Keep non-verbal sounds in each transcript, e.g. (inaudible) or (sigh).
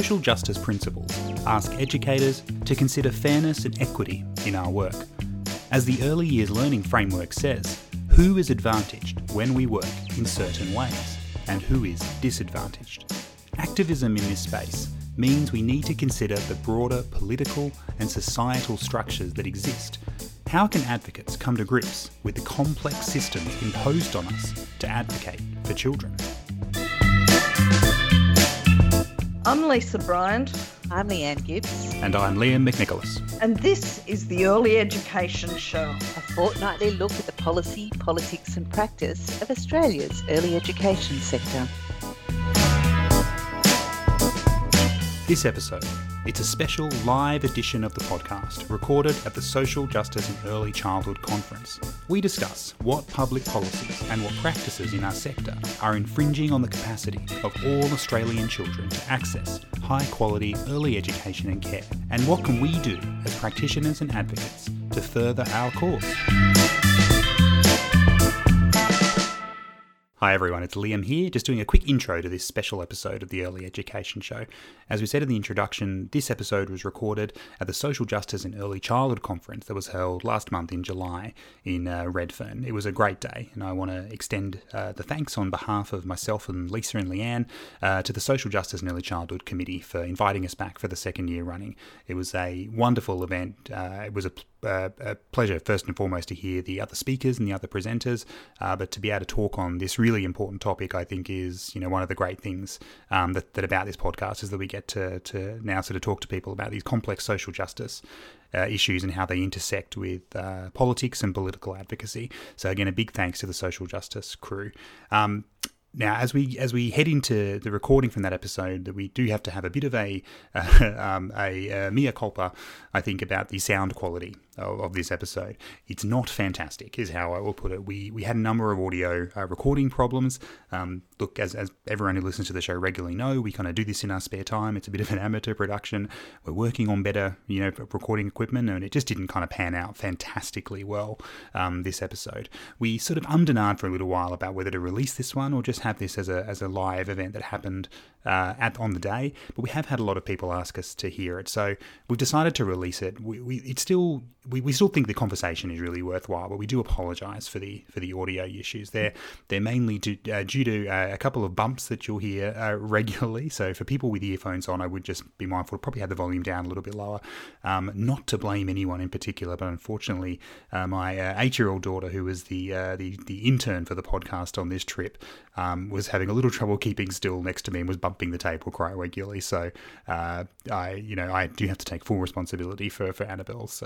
social justice principles ask educators to consider fairness and equity in our work. As the early years learning framework says, who is advantaged when we work in certain ways, and who is disadvantaged? Activism in this space means we need to consider the broader political and societal structures that exist. How can advocates come to grips with the complex systems imposed on us to advocate for children? I'm Lisa Bryant. I'm Leanne Gibbs. And I'm Liam Nicholas. And this is the Early Education Show, a fortnightly look at the policy, politics, and practice of Australia's early education sector. This episode, it's a special live edition of the podcast recorded at the Social Justice and Early Childhood Conference. We discuss what public policies and what practices in our sector are infringing on the capacity of all Australian children to access high quality early education and care, and what can we do as practitioners and advocates to further our cause. Hi everyone, it's Liam here, just doing a quick intro to this special episode of the Early Education Show. As we said in the introduction, this episode was recorded at the Social Justice and Early Childhood Conference that was held last month in July in uh, Redfern. It was a great day, and I want to extend uh, the thanks on behalf of myself and Lisa and Leanne uh, to the Social Justice and Early Childhood Committee for inviting us back for the second year running. It was a wonderful event. Uh, it was a uh, a pleasure, first and foremost, to hear the other speakers and the other presenters, uh, but to be able to talk on this really important topic, I think, is you know one of the great things um, that, that about this podcast is that we get to to now sort of talk to people about these complex social justice. Uh, issues and how they intersect with uh, politics and political advocacy. So again, a big thanks to the social justice crew. Um, now, as we as we head into the recording from that episode, that we do have to have a bit of a uh, (laughs) um, a, a mea culpa, I think, about the sound quality of, this episode. It's not fantastic, is how I will put it. We we had a number of audio uh, recording problems. Um, look, as, as everyone who listens to the show regularly know, we kind of do this in our spare time. It's a bit of an amateur production. We're working on better, you know, recording equipment, and it just didn't kind of pan out fantastically well. Um, this episode, we sort of ummed and for a little while about whether to release this one or just have this as a, as a live event that happened uh, at on the day. But we have had a lot of people ask us to hear it, so we've decided to release it. We, we it's still we, we still think the conversation is really worthwhile, but we do apologise for the for the audio issues. They're they're mainly due, uh, due to uh, a couple of bumps that you'll hear uh, (laughs) regularly. So for people with earphones on, I would just be mindful probably have the volume down a little bit lower. Um, not to blame anyone in particular, but unfortunately, uh, my uh, eight year old daughter, who was the the the intern for the podcast on this trip, um, was having a little trouble keeping still next to me and was bumping the table quite regularly. So uh, I, you know, I do have to take full responsibility for for Annabelle's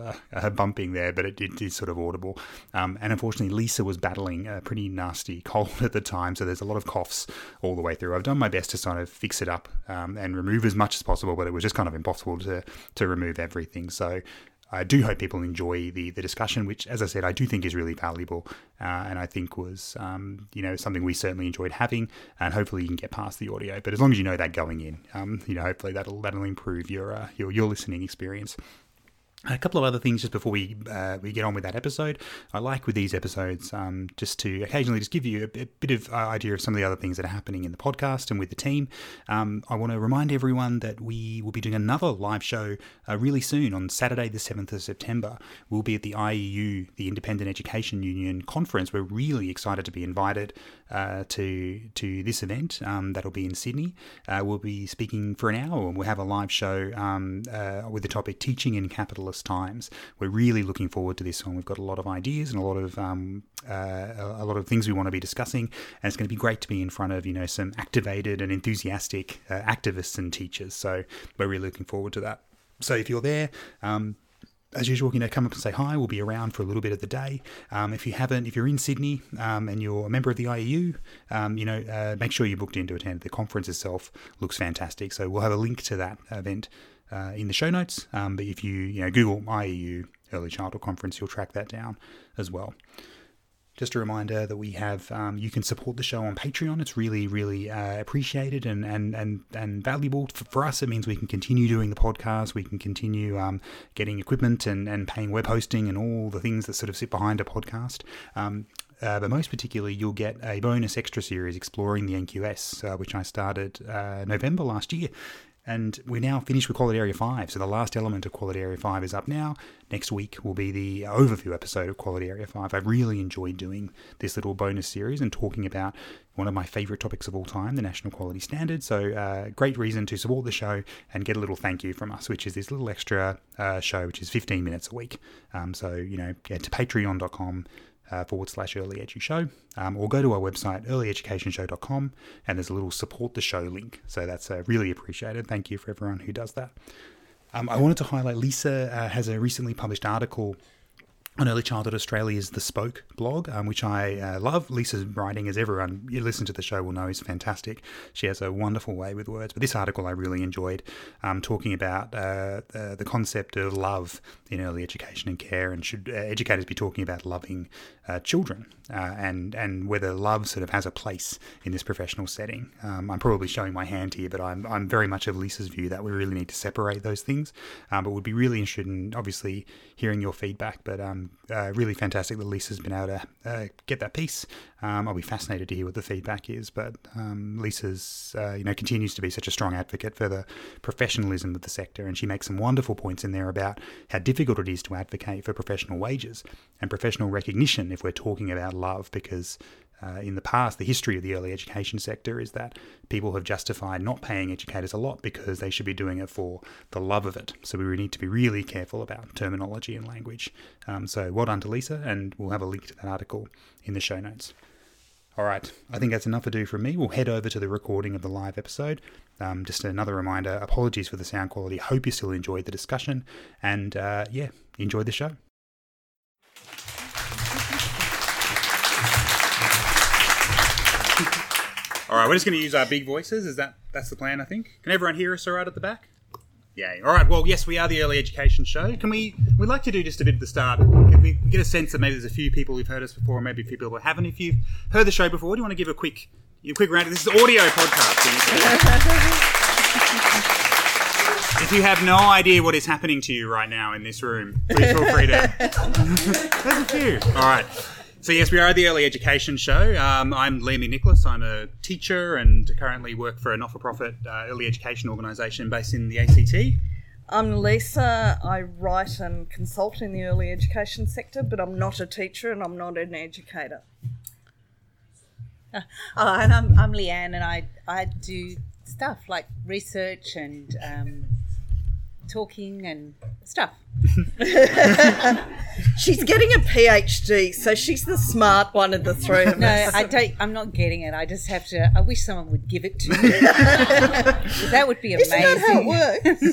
uh, bumping there, but it, it is sort of audible. Um, and unfortunately, Lisa was battling a pretty nasty cold (laughs) at the time, so there's a lot of coughs all the way through. I've done my best to sort of fix it up um, and remove as much as possible, but it was just kind of impossible to to remove everything. So I do hope people enjoy the the discussion, which, as I said, I do think is really valuable, uh, and I think was um, you know something we certainly enjoyed having, and hopefully you can get past the audio. But as long as you know that going in, um, you know, hopefully that'll that'll improve your uh, your your listening experience. A couple of other things just before we uh, we get on with that episode. I like with these episodes um, just to occasionally just give you a, a bit of uh, idea of some of the other things that are happening in the podcast and with the team. Um, I want to remind everyone that we will be doing another live show uh, really soon on Saturday, the seventh of September. We'll be at the IEU, the Independent Education Union conference. We're really excited to be invited uh, to to this event. Um, that'll be in Sydney. Uh, we'll be speaking for an hour, and we'll have a live show um, uh, with the topic "Teaching in Capitalist Times." We're really looking forward to this one. We've got a lot of ideas and a lot of um, uh, a lot of things we want to be discussing, and it's going to be great to be in front of you know some activated and enthusiastic uh, activists and teachers. So we're really looking forward to that. So if you're there, um, as usual, you know, come up and say hi. We'll be around for a little bit of the day. Um, if you haven't, if you're in Sydney um, and you're a member of the IEU, um, you know, uh, make sure you're booked in to attend. The conference itself looks fantastic. So we'll have a link to that event uh, in the show notes. Um, but if you, you know, Google IEU Early Childhood Conference, you'll track that down as well. Just a reminder that we have, um, you can support the show on Patreon. It's really, really uh, appreciated and, and, and, and valuable. For, for, us, it means we can continue doing the podcast, we can continue um, getting equipment and, and paying web hosting and all the things that sort of sit behind a podcast. Um, uh, but most particularly, you'll get a bonus extra series exploring the NQS, uh, which I started uh, November last year And we're now finished with Quality Area 5. So the last element of Quality Area 5 is up now. Next week will be the overview episode of Quality Area 5. I've really enjoyed doing this little bonus series and talking about one of my favourite topics of all time, the National Quality Standard. So, uh, great reason to support the show and get a little thank you from us, which is this little extra uh, show, which is 15 minutes a week. Um, so, you know, get to patreon.com uh, forward slash early edu show, um, or go to our website earlyeducationshow.com and there's a little support the show link. So that's uh, really appreciated. Thank you for everyone who does that. Um, I wanted to highlight Lisa uh, has a recently published article on Early Childhood Australia's The Spoke blog, um, which I uh, love. Lisa's writing, as everyone you listen to the show will know, is fantastic. She has a wonderful way with words. But this article I really enjoyed, um, talking about uh, uh, the concept of love in early education and care, and should uh, educators be talking about loving uh, children uh, and and whether love sort of has a place in this professional setting. Um, I'm probably showing my hand here, but I'm I'm very much of Lisa's view that we really need to separate those things. Um, but would be really interested in obviously hearing your feedback. But uh, really fantastic that Lisa's been able to uh, get that piece. Um, I'll be fascinated to hear what the feedback is. But um, Lisa's uh, you know continues to be such a strong advocate for the professionalism of the sector, and she makes some wonderful points in there about how difficult it is to advocate for professional wages and professional recognition if we're talking about love, because uh, in the past, the history of the early education sector is that people have justified not paying educators a lot because they should be doing it for the love of it. So we need to be really careful about terminology and language. Um, so well done to Lisa, and we'll have a link to that article in the show notes. All right, I think that's enough ado from me. We'll head over to the recording of the live episode. Um, just another reminder apologies for the sound quality. Hope you still enjoyed the discussion. And uh, yeah, enjoy the show. All right, we're just going to use our big voices. Is that that's the plan? I think. Can everyone hear us all right at the back? Yeah. All right. Well, yes, we are the early education show. Can we? We'd like to do just a bit at the start. Can we get a sense that maybe there's a few people who've heard us before, or maybe a few people who haven't. If you've heard the show before, do you want to give a quick, a quick round? This is audio podcast. (laughs) if you have no idea what is happening to you right now in this room, please feel free to. (laughs) there's a few. All right. So yes, we are the Early Education Show. Um, I'm Liam Nicholas. I'm a teacher and currently work for a not-for-profit uh, early education organisation based in the ACT. I'm Lisa. I write and consult in the early education sector, but I'm not a teacher and I'm not an educator. (laughs) Oh, and I'm, I'm Leanne, and I, I do stuff like research and um, talking and stuff. (laughs) (laughs) She's getting a PhD, so she's the smart one of the three of No, us. I don't. I'm not getting it. I just have to. I wish someone would give it to me. (laughs) that would be amazing. Isn't that how it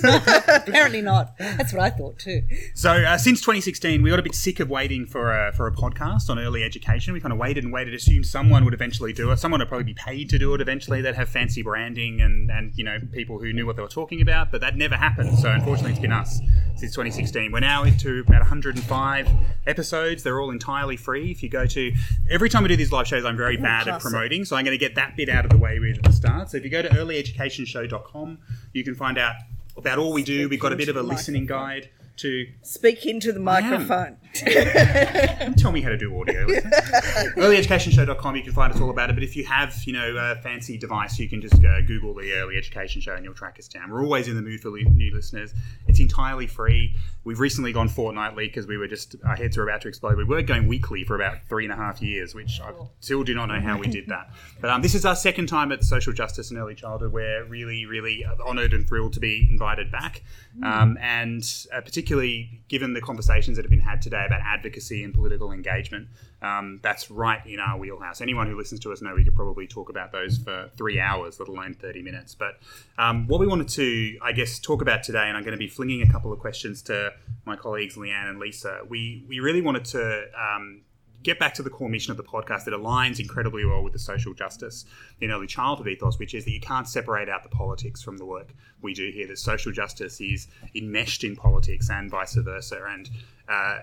works? (laughs) Apparently not. That's what I thought too. So uh, since 2016, we got a bit sick of waiting for a, for a podcast on early education. We kind of waited and waited, assumed someone would eventually do it. Someone would probably be paid to do it eventually. They'd have fancy branding and, and you know people who knew what they were talking about, but that never happened. So unfortunately, it's been us since 2016. We're now into about 105 episodes. They're all entirely free. If you go to every time we do these live shows, I'm very bad at promoting, so I'm going to get that bit out of the way right at the start. So if you go to earlyeducationshow.com, you can find out about all we do. We've got a bit of a listening guide to Speak into the microphone. (laughs) tell me how to do audio. (laughs) EarlyEducationShow.com, you can find us all about it. But if you have, you know, a fancy device, you can just uh, Google the Early Education Show and you'll track us down. We're always in the mood for li- new listeners. It's entirely free. We've recently gone fortnightly because we were just, our heads were about to explode. We were going weekly for about three and a half years, which I still do not know how we did that. But um, this is our second time at Social Justice and Early Childhood. We're really, really honoured and thrilled to be invited back. Um, and uh, particularly given the conversations that have been had today about advocacy and political engagement, um, that's right in our wheelhouse. Anyone who listens to us know we could probably talk about those for three hours, let alone 30 minutes. But um, what we wanted to, I guess, talk about today, and I'm going to be flinging a couple of questions to my colleagues, Leanne and Lisa, we, we really wanted to um, get back to the core mission of the podcast that aligns incredibly well with the social justice in early childhood ethos, which is that you can't separate out the politics from the work we do here. That social justice is enmeshed in politics and vice versa. And uh,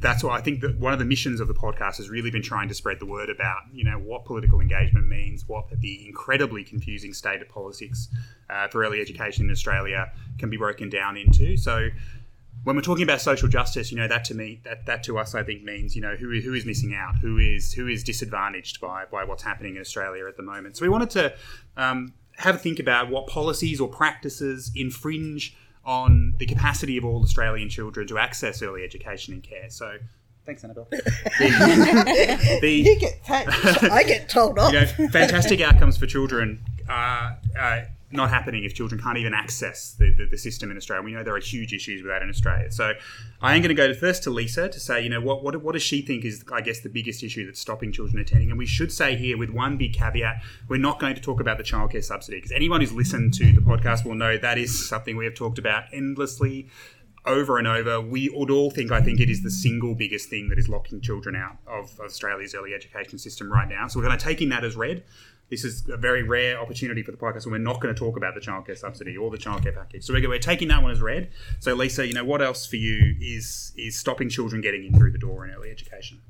that's why I think that one of the missions of the podcast has really been trying to spread the word about, you know, what political engagement means, what the incredibly confusing state of politics uh, for early education in Australia can be broken down into. So when we're talking about social justice, you know that to me, that, that to us, I think means you know who, who is missing out, who is who is disadvantaged by by what's happening in Australia at the moment. So we wanted to um, have a think about what policies or practices infringe on the capacity of all Australian children to access early education and care. So, thanks, Annabelle. (laughs) The, the- You get thanked. I get told off. you know, fantastic outcomes for children are uh, not happening if children can't even access the, the, the system in Australia. We know there are huge issues with that in Australia. So I am going to go first to Lisa to say, you know, what, what, what does she think is, I guess, the biggest issue that's stopping children attending? And we should say here, with one big caveat, we're not going to talk about the childcare subsidy because anyone who's listened to the podcast will know that is something we have talked about endlessly over and over, we would all think, I think, it is the single biggest thing that is locking children out of Australia's early education system right now. So we're to take in that as read. This is a very rare opportunity for the podcast, and we're not going to talk about the childcare subsidy or the childcare package. So we're, we're taking that one as read. So Lisa, you know, what else for you is is stopping children getting in through the door in early education?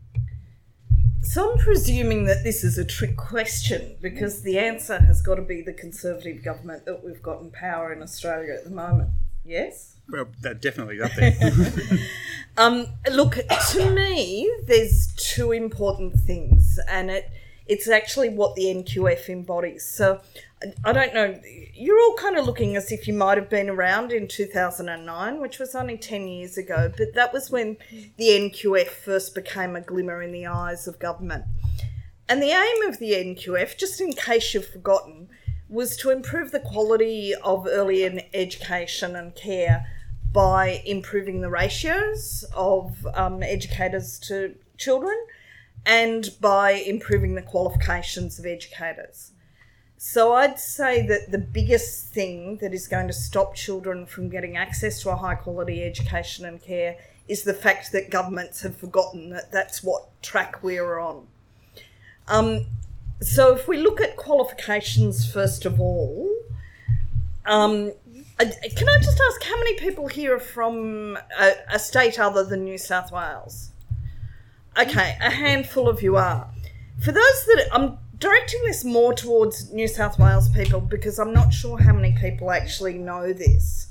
So I'm presuming that this is a trick question because the answer has got to be the Conservative government that we've got in power in Australia at the moment. Yes? Well, that definitely up there. (laughs) Um, look, to me, there's two important things, and it it's actually what the NQF embodies. So I- don't know, you're all kind of looking as if you might have been around in 2009, which was only 10 years ago, but that was when the NQF first became a glimmer in the eyes of government. And the aim of the NQF, just in case you've forgotten, was to improve the quality of early education and care by improving the ratios of um, educators to children and by improving the qualifications of educators. So I'd say that the biggest thing that is going to stop children from getting access to a high quality education and care is the fact that governments have forgotten that that's what track we're on. Um, so if we look at qualifications first of all, um, can I just ask how many people here are from a, a state other than New South Wales? Okay, a handful of you are. For those that I'm directing this more towards New South Wales people because I'm not sure how many people actually know this.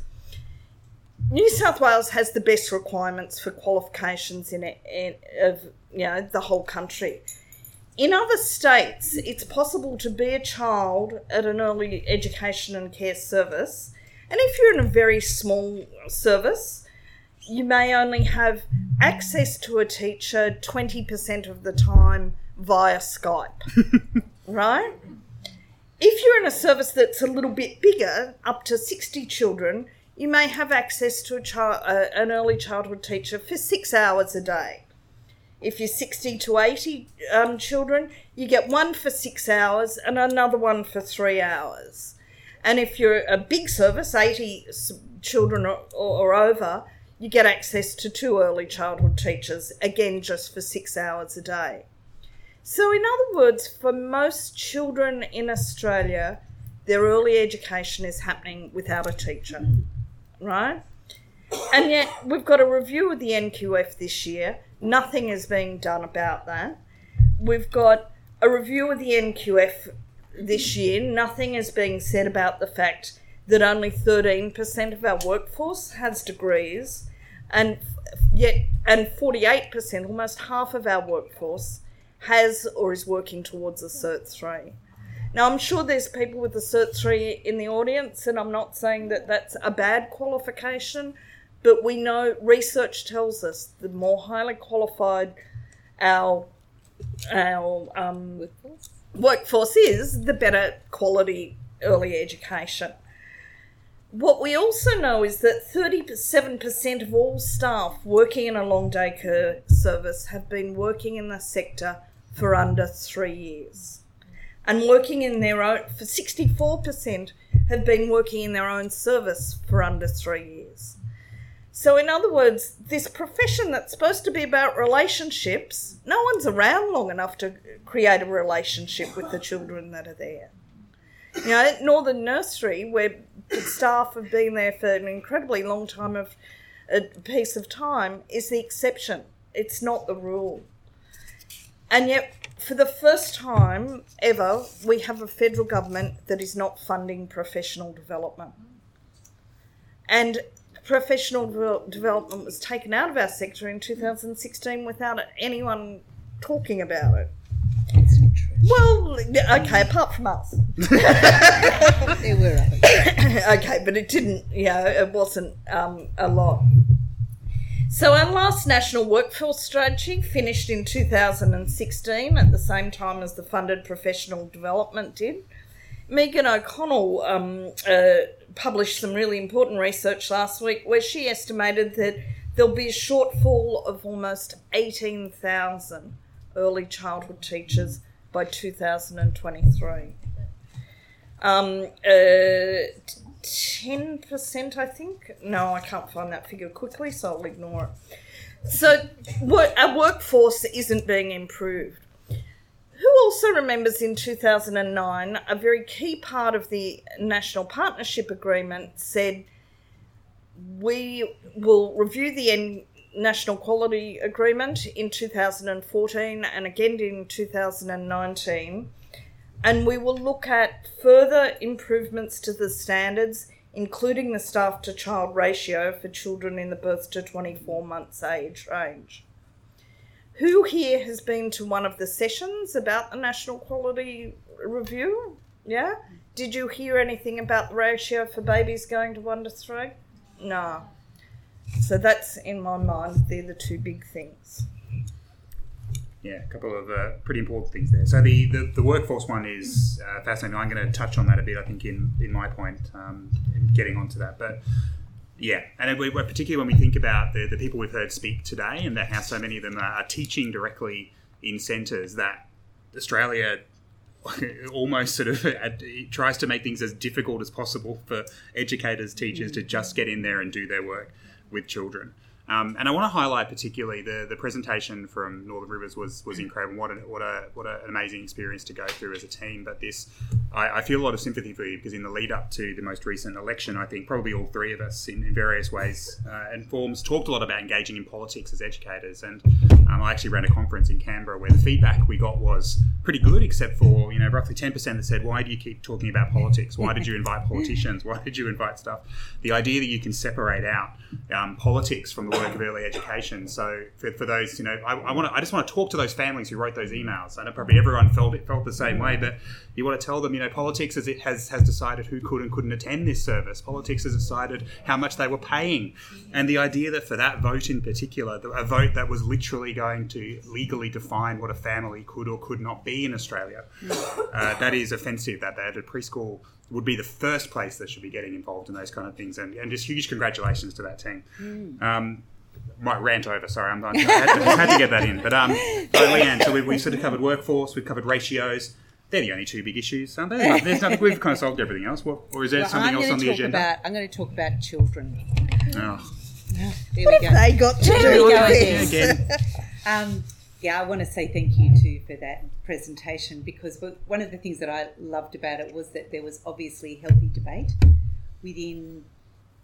New South Wales has the best requirements for qualifications in in, of you know the whole country. In other states, it's possible to be a child at an early education and care service, and if you're in a very small service, you may only have access to a teacher 20% of the time via Skype, (laughs) right? If you're in a service that's a little bit bigger, up to 60 children, you may have access to a child, uh, an early childhood teacher for six hours a day. If you're 60 to 80 um, children, you get one for six hours and another one for three hours. And if you're a big service, 80 children or, or over, you get access to two early childhood teachers, again, just for six hours a day. So, in other words, for most children in Australia, their early education is happening without a teacher, right? And yet, we've got a review of the NQF this year. Nothing is being done about that. We've got a review of the NQF this year. Nothing is being said about the fact that only 13% of our workforce has degrees, and yet, and 48%, almost half of our workforce, has or is working towards a Cert 3. Now, I'm sure there's people with a Cert 3 in the audience, and I'm not saying that that's a bad qualification, but we know research tells us the more highly qualified our, our um, workforce is, the better quality early education. What we also know is that 37% of all staff working in a long day care service have been working in the sector for under three years. And working in their own, for 64% have been working in their own service for under three years. So, in other words, this profession that's supposed to be about relationships, no one's around long enough to create a relationship with the children that are there. You know, at Northern Nursery, where the staff have been there for an incredibly long time of a piece of time, is the exception. It's not the rule. And yet, for the first time ever, we have a federal government that is not funding professional development. And professional devel- development was taken out of our sector in 2016 without anyone talking about it. It's not true. Well, okay, apart from us. (laughs) There were others. (coughs) okay, but it didn't, you know, it wasn't um, a lot. So, our last national workforce strategy finished in 2016 at the same time as the funded professional development did. Megan O'Connell um, uh, published some really important research last week where she estimated that there'll be a shortfall of almost 18,000 early childhood teachers by 2023. Um, uh, 10%, I think. No, I can't find that figure quickly, so I'll ignore it. So, our workforce isn't being improved. Who also remembers in 2009 a very key part of the National Partnership Agreement said we will review the N- National Quality Agreement in 2014 and again in 2019 and we will look at further improvements to the standards, including the staff to child ratio for children in the birth to 24 months age range. Who here has been to one of the sessions about the National Quality Review? Yeah? Did you hear anything about the ratio for babies going to 1 to 3? No. So that's in my mind, they're the two big things. Yeah, a couple of uh, pretty important things there. So the, the, the workforce one is uh, fascinating. I'm going to touch on that a bit, I think, in, in my point, um, in getting onto that. But yeah, and we, particularly when we think about the, the people we've heard speak today and that how so many of them are teaching directly in centres, that Australia (laughs) almost sort of tries to make things as difficult as possible for educators, teachers to just get in there and do their work with children. Um, and I want to highlight particularly the, the presentation from Northern Rivers was was incredible. What a, what a what an amazing experience to go through as a team. But this, I, I, feel a lot of sympathy for you because in the lead up to the most recent election, I think probably all three of us in, in various ways uh, and forms talked a lot about engaging in politics as educators. And um, I actually ran a conference in Canberra where the feedback we got was pretty good, except for you know roughly ten percent that said, "Why do you keep talking about politics? Why did you invite politicians? Why did you invite stuff?" The idea that you can separate out um, politics from the work of early education. So for, for those, you know, I, I want I just want to talk to those families who wrote those emails. I know probably everyone felt it felt the same way, but you want to tell them, you know, politics as it has has decided who could and couldn't attend this service. Politics has decided how much they were paying, and the idea that for that vote in particular, a vote that was literally going to legally define what a family could or could not be in Australia, uh, that is offensive. That they had a preschool would be the first place that should be getting involved in those kind of things. And, and just huge congratulations to that team. Mm. Um, might rant over. Sorry, I'm, I had, to, had to get that in. But um, so Leanne, so we've, we've sort of covered workforce, we've covered ratios. They're the only two big issues, aren't they? There's nothing. We've kind of solved everything else. What, or is there Well, something I'm else on the agenda? About, I'm going to talk about children. Oh, There What we have go. they got to There do we go with again. this? again. (laughs) Um, yeah, I want to say thank you too for that presentation because one of the things that I loved about it was that there was obviously healthy debate within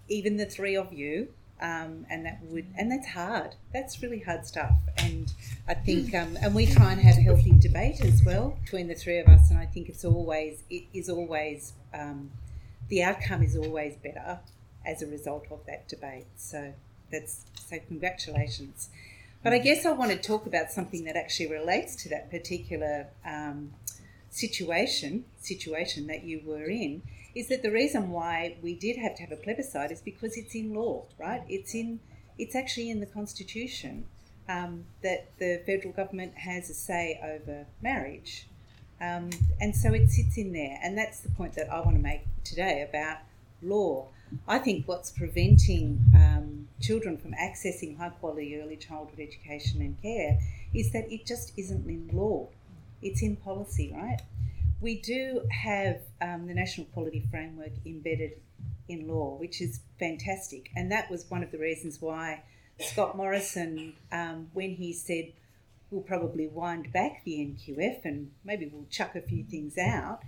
even the three of you, um, and that would and that's hard. That's really hard stuff, and I think um, and we try and have healthy debate as well between the three of us, and I think it's always it is always um, the outcome is always better as a result of that debate. So that's so congratulations. But I guess I want to talk about something that actually relates to that particular um, situation situation that you were in. Is that the reason why we did have to have a plebiscite? Is because it's in law, right? It's in it's actually in the constitution um, that the federal government has a say over marriage, um, and so it sits in there. And that's the point that I want to make today about law. I think what's preventing um, children from accessing high quality early childhood education and care is that it just isn't in law. It's in policy, right? We do have um, the National Quality Framework embedded in law, which is fantastic. And that was one of the reasons why Scott Morrison, um, when he said, we'll probably wind back the NQF and maybe we'll chuck a few things out.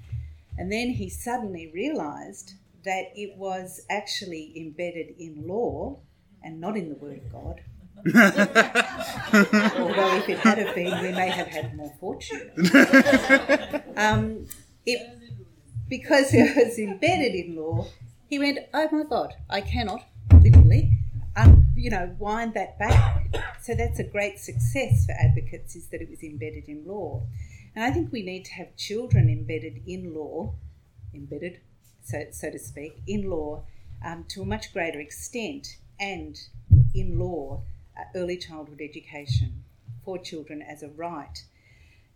And then he suddenly realised that it was actually embedded in law and not in the Word of God. Although if it had have been, we may have had more fortune. (laughs) Um, it, because it was embedded in law, he went, "Oh my God, I cannot literally, um, you know, wind that back." So that's a great success for advocates is that it was embedded in law. And I think we need to have children embedded in law, embedded, so, so to speak, in law um, to a much greater extent, and in law, early childhood education for children as a right.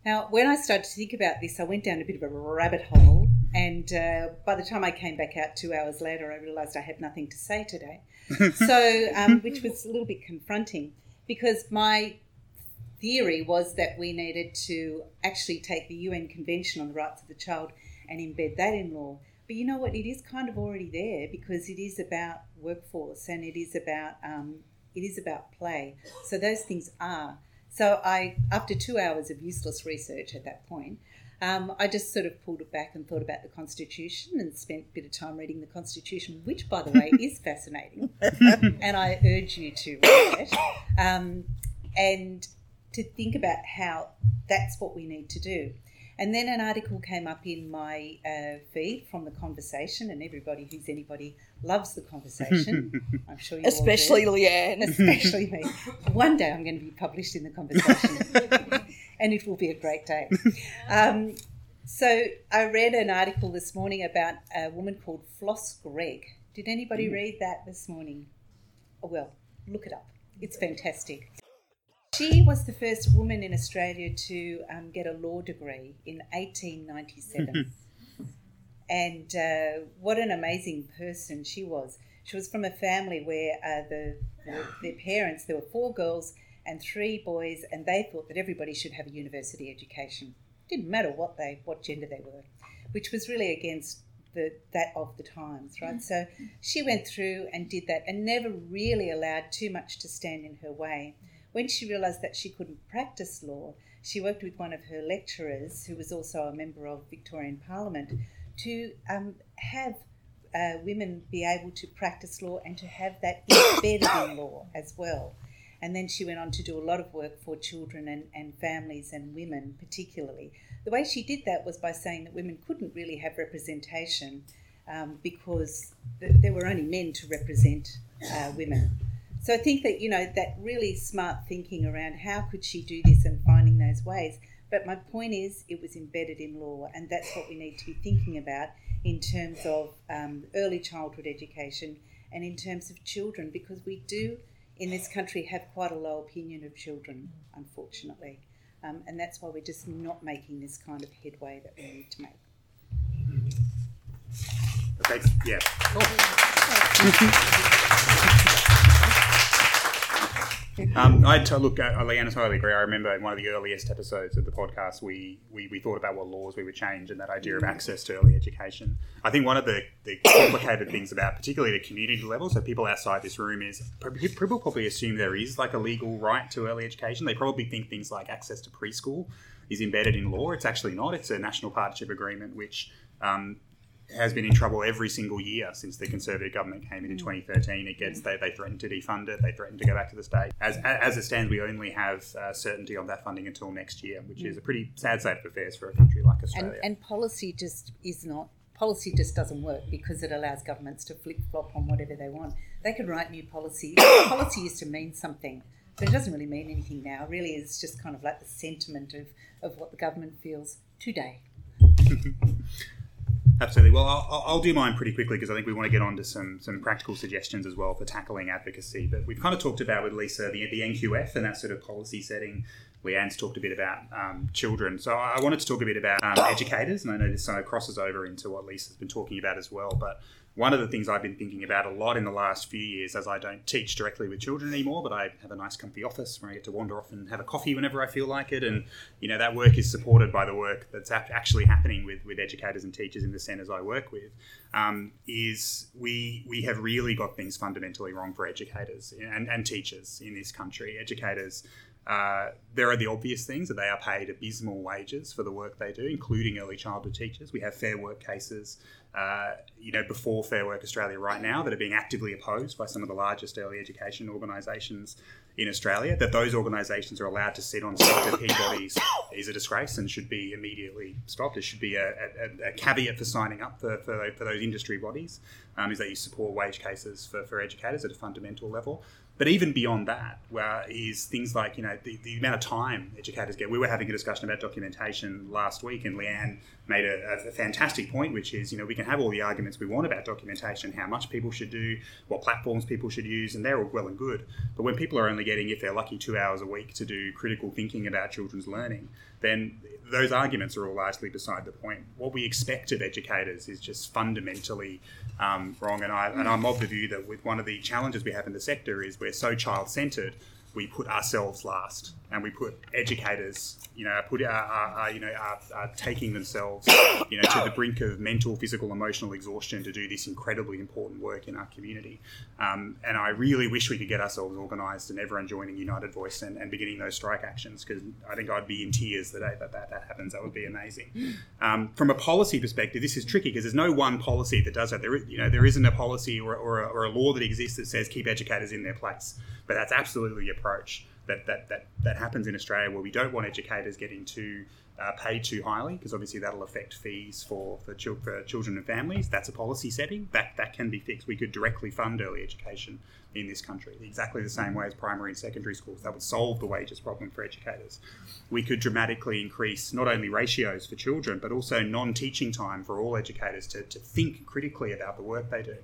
Now, when I started to think about this, I went down a bit of a rabbit hole, and uh, by the time I came back out two hours later, I realised I had nothing to say today. (laughs) so, um, which was a little bit confronting because my theory was that we needed to actually take the UN Convention on the Rights of the Child and embed that in law. But you know what? It is kind of already there because it is about workforce and it is about um, it is about play. So those things are. So I, after two hours of useless research at that point, um, I just sort of pulled it back and thought about the Constitution and spent a bit of time reading the Constitution, which, by the way, is fascinating. (laughs) and I urge you to read it um, and to think about how that's what we need to do. And then an article came up in my uh, feed from the conversation, and everybody who's anybody loves the conversation. (laughs) I'm sure you especially Leanne, (laughs) (laughs) especially me. One day I'm going to be published in the conversation, and it will be a great day. Um, so I read an article this morning about a woman called Flos Greig. Did anybody mm. read that this morning? Oh, well, look it up. It's fantastic. She was the first woman in Australia to um, get a law degree in 1897. (laughs) and uh, what an amazing person she was. She was from a family where uh, the, the, their parents, there were four girls and three boys, and they thought that everybody should have a university education. Didn't matter what they, what gender they were, which was really against the, that of the times, right? So she went through and did that, and never really allowed too much to stand in her way. When she realised that she couldn't practice law, she worked with one of her lecturers, who was also a member of Victorian Parliament, to um, have uh, women be able to practice law and to have that (coughs) embedded in law as well. And then she went on to do a lot of work for children and, and families and women, particularly. The way she did that was by saying that women couldn't really have representation um, because th- there were only men to represent uh, women. So I think that, you know, that really smart thinking around how could she do this and finding those ways. But my point is, it was embedded in law, and that's what we need to be thinking about in terms of um, early childhood education and in terms of children, because we do in this country have quite a low opinion of children, unfortunately. Um, and that's why we're just not making this kind of headway that we need to make. Okay, yeah. Um, (laughs) I t- look, uh, Leanne, I totally agree. I remember in one of the earliest episodes of the podcast, we, we, we thought about what laws we would change and that idea of access to early education. I think one of the, the complicated things about, particularly the community level, so people outside this room, is people probably assume there is like a legal right to early education. They probably think things like access to preschool is embedded in law. It's actually not. It's a national partnership agreement which um, has been in trouble every single year since the Conservative government came in in mm. 2013. It gets mm. they, they threaten to defund it. They threaten to go back to the state. As as it stands, we only have uh, certainty on that funding until next year, which mm. is a pretty sad state of affairs for a country like Australia. And, and policy just is not. Policy just doesn't work because it allows governments to flip flop on whatever they want. They can write new policy. (coughs) policy used to mean something, but it doesn't really mean anything now. Really, it's just kind of like the sentiment of, of what the government feels today. (laughs) Absolutely. Well, I'll, I'll, do mine pretty quickly because I think we want to get on to some, some practical suggestions as well for tackling advocacy. But we've kind of talked about with Lisa the, the NQF and that sort of policy setting. Leanne's talked a bit about um, children. So I wanted to talk a bit about um, educators, and I know this kind of crosses over into what Lisa's been talking about as well. But one of the things I've been thinking about a lot in the last few years, as I don't teach directly with children anymore, but I have a nice, comfy office where I get to wander off and have a coffee whenever I feel like it, and you know that work is supported by the work that's actually happening with, with educators and teachers in the centres I work with. Um, is we we have really got things fundamentally wrong for educators and, and teachers in this country. Educators uh, there are the obvious things that they are paid abysmal wages for the work they do, including early childhood teachers. We have fair work cases, uh, you know, before Fair Work Australia right now that are being actively opposed by some of the largest early education organisations in Australia. That those organisations are allowed to sit on CPP bodies is a disgrace and should be immediately stopped. It should be a, a, a caveat for signing up for, for, for those industry bodies um, is that you support wage cases for, for educators at a fundamental level. But even beyond that, where is things like you know the, the amount of time educators get. We were having a discussion about documentation last week, and Leanne made a, a, fantastic point, which is you know we can have all the arguments we want about documentation, how much people should do, what platforms people should use, and they're all well and good. But when people are only getting, if they're lucky, two hours a week to do critical thinking about children's learning, then those arguments are all largely beside the point. What we expect of educators is just fundamentally um, wrong. And, I, and I'm of the view that with one of the challenges we have in the sector is we're so child centred, we put ourselves last and we put educators, you know, put, uh, uh, uh, you know, are, are taking themselves, you know, to the brink of mental, physical, emotional exhaustion to do this incredibly important work in our community. Um, and I really wish we could get ourselves organised and everyone joining United Voice and, and beginning those strike actions because I think I'd be in tears the day that that, that happens. That would be amazing. Um, from a policy perspective, this is tricky because there's no one policy that does that. There, you know, there isn't a policy or, or, a, or a law that exists that says keep educators in their place, but that's absolutely the approach that, that, that, that happens in Australia where we don't want educators getting too uh, paid too highly because obviously that'll affect fees for, for, chil- for, children and families. That's a policy setting that that can be fixed. We could directly fund early education in this country exactly the same way as primary and secondary schools. That would solve the wages problem for educators. We could dramatically increase not only ratios for children but also non-teaching time for all educators to, to think critically about the work they do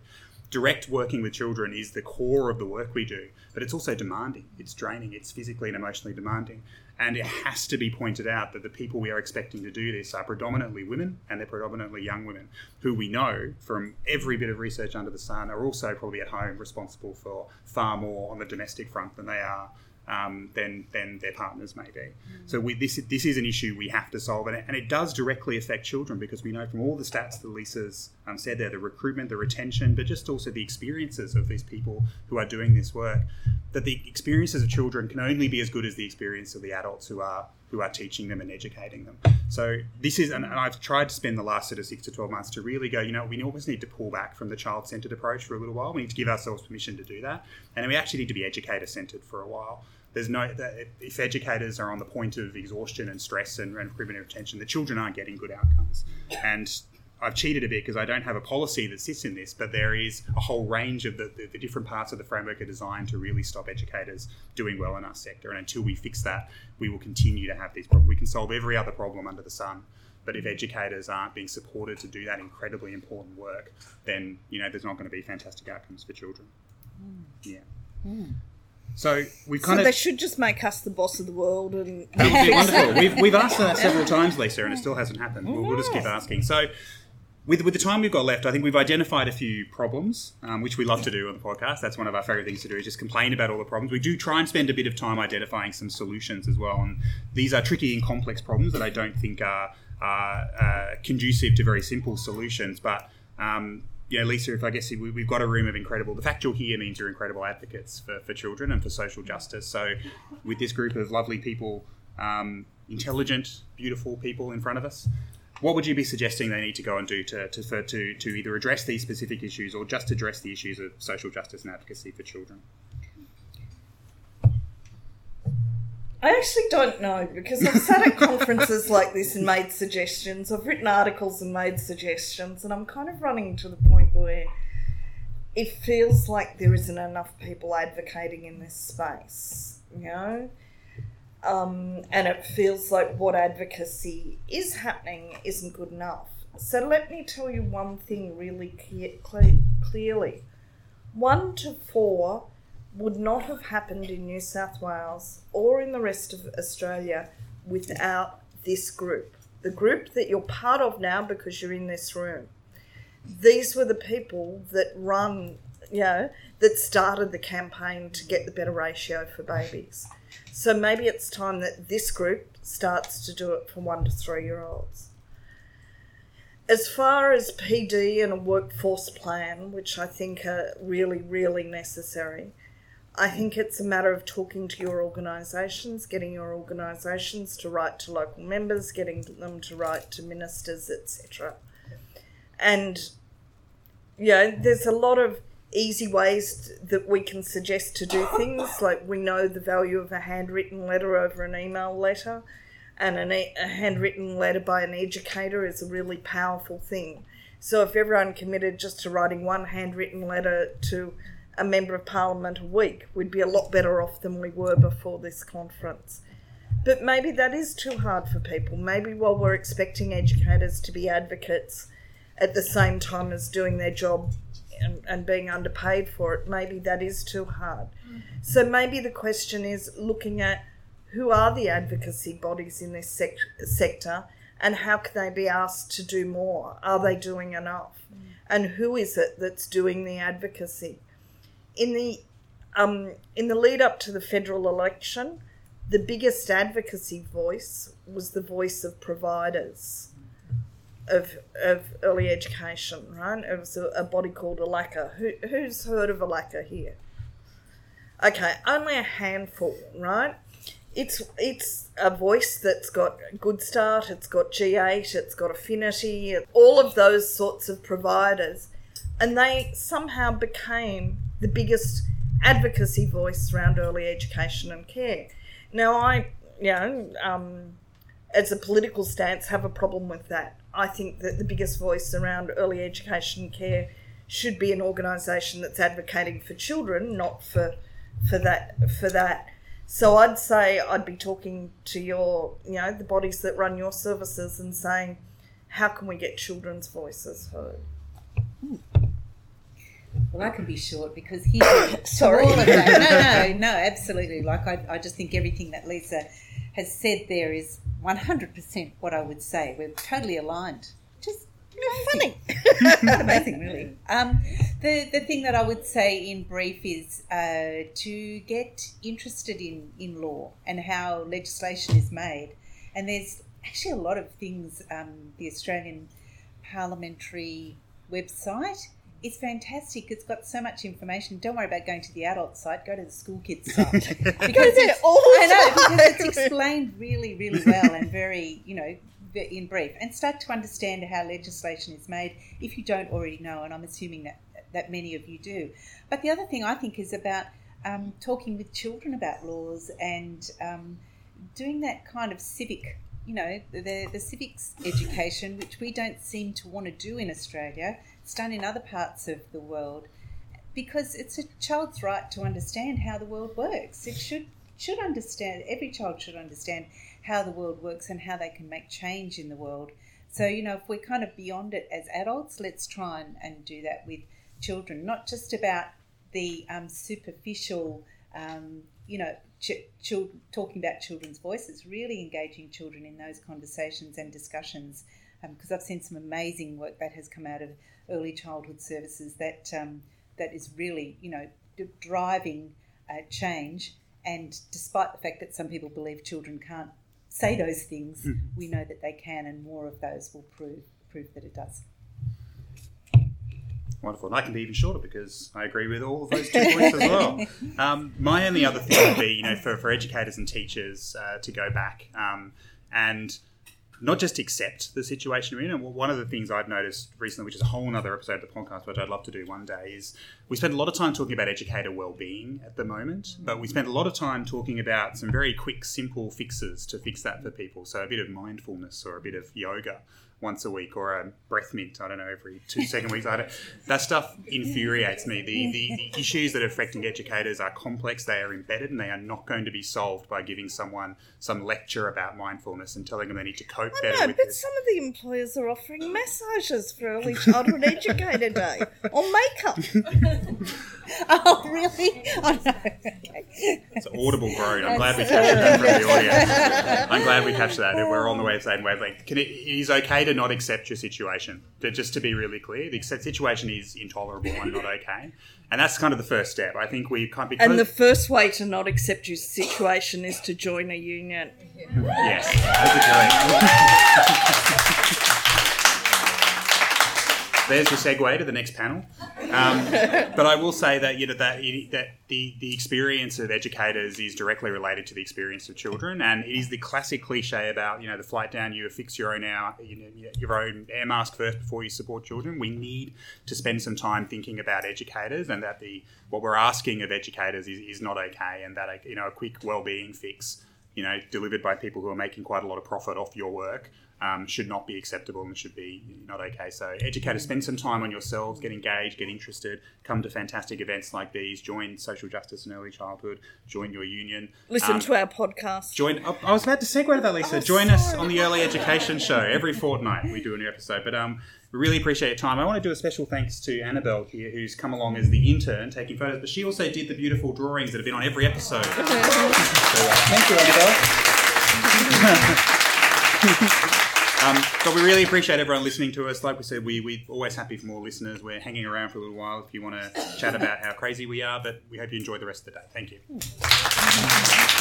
direct working with children is the core of the work we do, but it's also demanding. It's draining. It's physically and emotionally demanding. And it has to be pointed out that the people we are expecting to do this are predominantly women and they're predominantly young women who we know from every bit of research under the sun are also probably at home responsible for far more on the domestic front than they are um, than than their partners may be. Mm. So we, this this is an issue we have to solve, and it, and it does directly affect children because we know from all the stats that Lisa's um, said there, the recruitment, the retention, but just also the experiences of these people who are doing this work, that the experiences of children can only be as good as the experience of the adults who are who are teaching them and educating them. So this is, and, I've tried to spend the last sort of six to twelve months to really go. You know, we always need to pull back from the child-centered approach for a little while. We need to give ourselves permission to do that, and we actually need to be educator-centered for a while there's no that if educators are on the point of exhaustion and stress and, and recruitment and retention, the children aren't getting good outcomes. And I've cheated a bit because I don't have a policy that sits in this, but there is a whole range of the, the, the, different parts of the framework are designed to really stop educators doing well in our sector. And until we fix that, we will continue to have these problems. We can solve every other problem under the sun. But if educators aren't being supported to do that incredibly important work, then you know there's not going to be fantastic outcomes for children. Mm. Yeah. Mm. So we kind so of they should just make us the boss of the world, and (laughs) that would be wonderful. (laughs) We've, we've asked that several times, Lisa, and it still hasn't happened. We'll, we'll just keep asking. So. With, with the time we've got left, I think we've identified a few problems, um, which we love to do on the podcast. That's one of our favourite things to do, is just complain about all the problems. We do try and spend a bit of time identifying some solutions as well. And these are tricky and complex problems that I don't think are, are uh, conducive to very simple solutions. But um, yeah, Lisa, if I guess we, have got a room of incredible, the fact you're here means you're incredible advocates for, for children and for social justice. So, with this group of lovely people, um, intelligent, beautiful people in front of us, what would you be suggesting they need to go and do to, to, to, to either address these specific issues or just address the issues of social justice and advocacy for children? I actually don't know because I've sat at (laughs) conferences like this and made suggestions. I've written articles and made suggestions, and I'm kind of running to the point where it feels like there isn't enough people advocating in this space, you know? Um, and it feels like what advocacy is happening isn't good enough. So let me tell you one thing really clear, clearly. One to four would not have happened in New South Wales or in the rest of Australia without this group. The group that you're part of now because you're in this room. These were the people that run, you know, that started the campaign to get the better ratio for babies. So maybe it's time that this group starts to do it for one to three year olds. As far as PD and a workforce plan, which I think are really, really necessary, I think it's a matter of talking to your organisations, getting your organisations to write to local members, getting them to write to ministers, etc. And yeah, there's a lot of easy ways that we can suggest to do things. Like we know the value of a handwritten letter over an email letter, and an e- a handwritten letter by an educator is a really powerful thing. So if everyone committed just to writing one handwritten letter to a member of parliament a week, we'd be a lot better off than we were before this conference. But maybe that is too hard for people. Maybe while we're expecting educators to be advocates at the same time as doing their job and, and being underpaid for it, maybe that is too hard. So maybe the question is looking at who are the advocacy bodies in this sec- sector and how can they be asked to do more? Are they doing enough? And who is it that's doing the advocacy? In the um, in the lead up to the federal election, the biggest advocacy voice was the voice of providers of, of early education, right? It was a, a body called ELACCA. Who, who's heard of ELACCA here? Okay, only a handful, right? It's it's a voice that's got Goodstart, it's got G8, it's got Affinity, all of those sorts of providers, and they somehow became the biggest advocacy voice around early education and care. Now, I, you know, um, as a political stance, have a problem with that. I think that the biggest voice around early education care should be an organisation that's advocating for children, not for for that for that. So I'd say I'd be talking to your, you know, the bodies that run your services and saying, how can we get children's voices heard? Well, I can be short because here, (coughs) Sorry. all of that. No, no, no, absolutely. Like I, I just think everything that Lisa has said there is 100% what I would say. We're totally aligned. Just Funny. (laughs) (laughs) Amazing, really. Um, the the thing that I would say in brief is uh, to get interested in in law and how legislation is made, and there's actually a lot of things. Um, the Australian Parliamentary website is fantastic. It's got so much information. Don't worry about going to the adult site. Go to the school kids site (laughs) because it's, all I know because it's explained really, really well and very, you know, in brief. And start to understand how legislation is made if you don't already know. And I'm assuming that that many of you do. But the other thing I think is about um, talking with children about laws and um, doing that kind of civic, you know, the, the civics education, which we don't seem to want to do in Australia. It's done in other parts of the world because it's a child's right to understand how the world works. It should should understand. Every child should understand how the world works and how they can make change in the world. So you know, if we're kind of beyond it as adults, let's try and, and do that with children. Not just about the um, superficial, um, you know, ch- chil- talking about children's voices. Really engaging children in those conversations and discussions. Because I've seen some amazing work that has come out of early childhood services that um, that is really, you know, d- driving uh, change. And despite the fact that some people believe children can't say those things, we know that they can, and more of those will prove prove that it does. Wonderful. And I can be even shorter because I agree with all of those two points as well. (laughs) Um, my only other thing would be, you know, for, for educators and teachers uh, to go back um, and not just accept the situation we're in. And one of the things I've noticed recently, which is a whole other episode of the podcast, which I'd love to do one day, is we spend a lot of time talking about educator well-being at the moment, but we spend a lot of time talking about some very quick, simple fixes to fix that for people. So a bit of mindfulness or a bit of yoga once a week or a breath mint, I don't know, every two second weeks. I don't, that stuff infuriates me. The, the, the issues that are affecting educators are complex, they are embedded, and they are not going to be solved by giving someone some lecture about mindfulness and telling them they need to cope better No, with but this. some of the employers are offering massages for Early Childhood Educator Day or makeup. (laughs) Oh, really? Oh, no. Okay. It's an audible groan. I'm glad we captured that from the audio. I'm glad we captured that. We're on the way same wavelength. Can it, it is okay to not accept your situation. To- Just to be really clear, the accept- situation is intolerable and not (laughs) okay. And that's kind of the first step. I think we can't because And the first way to not accept your situation is to join a union. yes, that's a correct. (laughs) There's your segue to the next panel. Um, but I will say that you know that that the the experience of educators is directly related to the experience of children, and it is the classic cliche about you know the flight down. You fix your own hour, you know, your own air mask first before you support children. We need to spend some time thinking about educators, and that the what we're asking of educators is, is not okay, and that you know a quick well-being fix, you know, delivered by people who are making quite a lot of profit off your work um, should not be acceptable and should be not okay. So, educators, spend some time on yourselves, get engaged, get interested, come to fantastic events like these, join social justice and early childhood, join your union. Listen Um, to our podcast. Join. I I was about to segue to that, Lisa. Oh, Join us on the Early Education Show every fortnight. We do a new episode, but um, we really appreciate your time. I want to do a special thanks to Annabelle here, who's come along as the intern taking photos, but she also did the beautiful drawings that have been on every episode. So, (laughs) uh, thank you, Annabelle. (laughs) Um, but we really appreciate everyone listening to us. Like we said, we, we're always happy for more listeners. We're hanging around for a little while if you want to chat about how crazy we are, but we hope you enjoy the rest of the day. Thank you.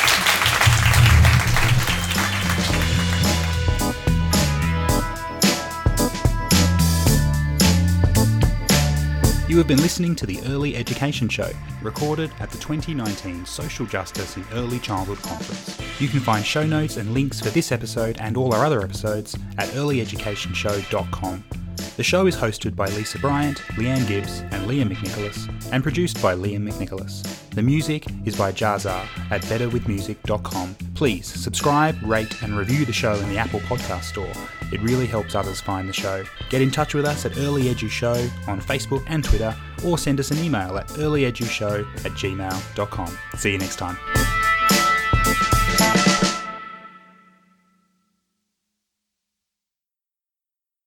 You have been listening to the Early Education Show, recorded at the 2019 Social Justice in Early Childhood Conference. You can find show notes and links for this episode and all our other episodes at earlyeducationshow.com. The show is hosted by Lisa Bryant, Leanne Gibbs, and Liam McNicholas, and produced by Liam McNicholas. The music is by Jazar at betterwithmusic.com. Please subscribe, rate, and review the show in the Apple Podcast Store. It really helps others find the show. Get in touch with us at Early Edu Show on Facebook and Twitter, or send us an email at earlyedushow at gmail.com. See you next time.